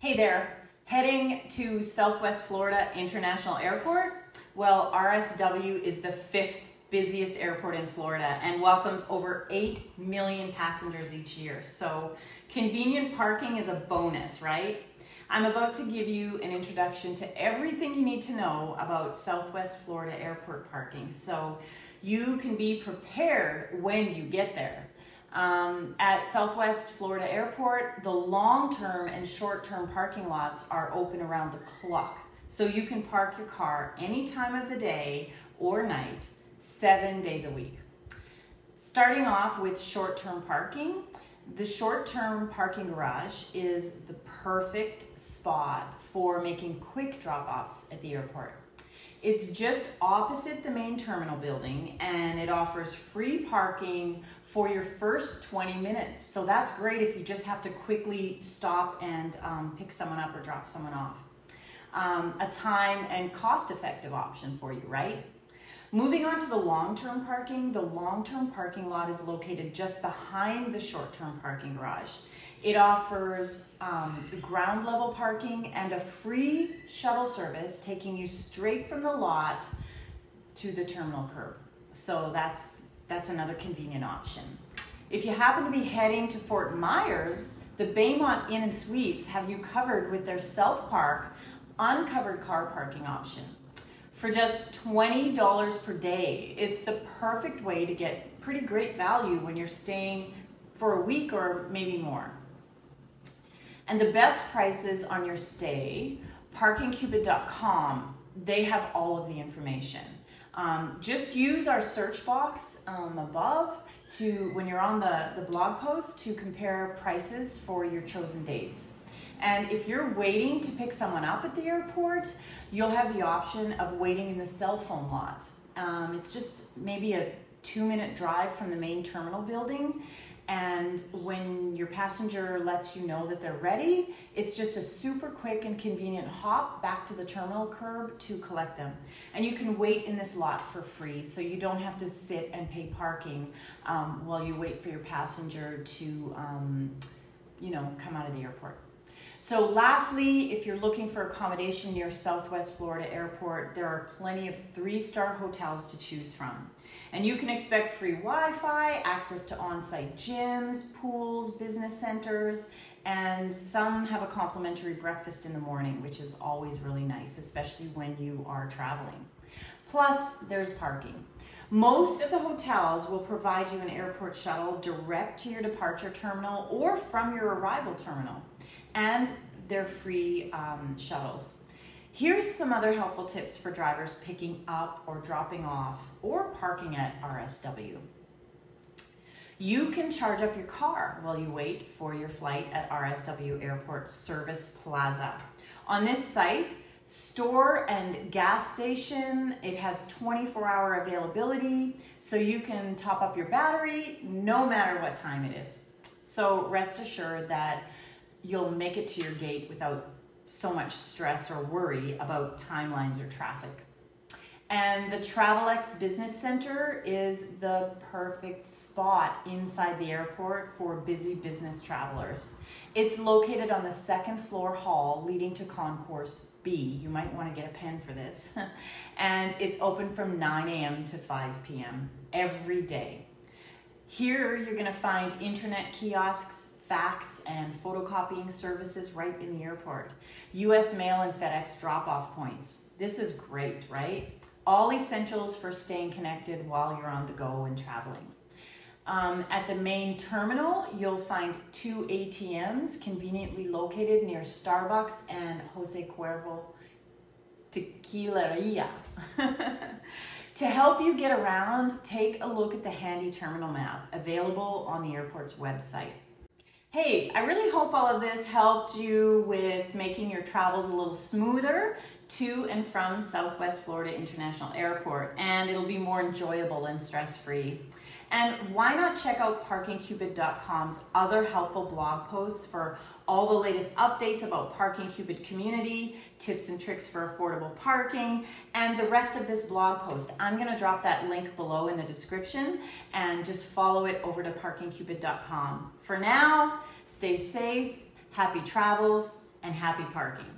Hey there, heading to Southwest Florida International Airport? Well, RSW is the fifth busiest airport in Florida and welcomes over 8 million passengers each year. So convenient parking is a bonus, right? I'm about to give you an introduction to everything you need to know about Southwest Florida airport parking so you can be prepared when you get there. Um, at Southwest Florida Airport, the long-term and short-term parking lots are open around the clock. So you can park your car any time of the day or night, seven days a week. Starting off with short-term parking, the short-term parking garage is the perfect spot for making quick drop-offs at the airport. It's just opposite the main terminal building and it offers free parking for your first 20 minutes. So that's great if you just have to quickly stop and um, pick someone up or drop someone off. Um, a time and cost effective option for you, right? Moving on to the long-term parking, the long-term parking lot is located just behind the short-term parking garage. It offers um, ground level parking and a free shuttle service taking you straight from the lot to the terminal curb. So that's, that's another convenient option. If you happen to be heading to Fort Myers, the Baymont Inn and Suites have you covered with their self-park, uncovered car parking option. For just $20 per day, it's the perfect way to get pretty great value when you're staying for a week or maybe more. And the best prices on your stay, parkingcupid.com, they have all of the information. Um, just use our search box um, above to, when you're on the, the blog post, to compare prices for your chosen days. And if you're waiting to pick someone up at the airport, you'll have the option of waiting in the cell phone lot. Um, it's just maybe a two minute drive from the main terminal building and when your passenger lets you know that they're ready, it's just a super quick and convenient hop back to the terminal curb to collect them. And you can wait in this lot for free, so you don't have to sit and pay parking um, while you wait for your passenger to, um, you know, come out of the airport. So lastly, if you're looking for accommodation near Southwest Florida Airport, there are plenty of three-star hotels to choose from. And you can expect free Wi-Fi, access to on-site gyms, pools, business centers, and some have a complimentary breakfast in the morning, which is always really nice, especially when you are traveling. Plus, there's parking. Most of the hotels will provide you an airport shuttle direct to your departure terminal or from your arrival terminal and they're free um, shuttles. Here's some other helpful tips for drivers picking up or dropping off or parking at RSW. You can charge up your car while you wait for your flight at RSW Airport Service Plaza. On this site, store and gas station, it has 24 hour availability, so you can top up your battery no matter what time it is. So rest assured that you'll make it to your gate without so much stress or worry about timelines or traffic. And the Travelex Business Center is the perfect spot inside the airport for busy business travelers. It's located on the second floor hall leading to Concourse B. You might want to get a pen for this. and it's open from 9 a.m. to 5 p.m. every day. Here you're going to find internet kiosks, fax and photocopying services right in the airport. US mail and FedEx drop-off points. This is great, right? All essentials for staying connected while you're on the go and traveling. Um, at the main terminal, you'll find two ATMs conveniently located near Starbucks and Jose Cuervo Tequileria. to help you get around, take a look at the handy terminal map available on the airport's website. Hey, I really hope all of this helped you with making your travels a little smoother to and from Southwest Florida International Airport, and it'll be more enjoyable and stress-free. And why not check out parkingcupid.com's other helpful blog posts for all the latest updates about Parking Cupid community, tips and tricks for affordable parking, and the rest of this blog post. I'm gonna drop that link below in the description and just follow it over to parkingcupid.com. For now, stay safe, happy travels, and happy parking.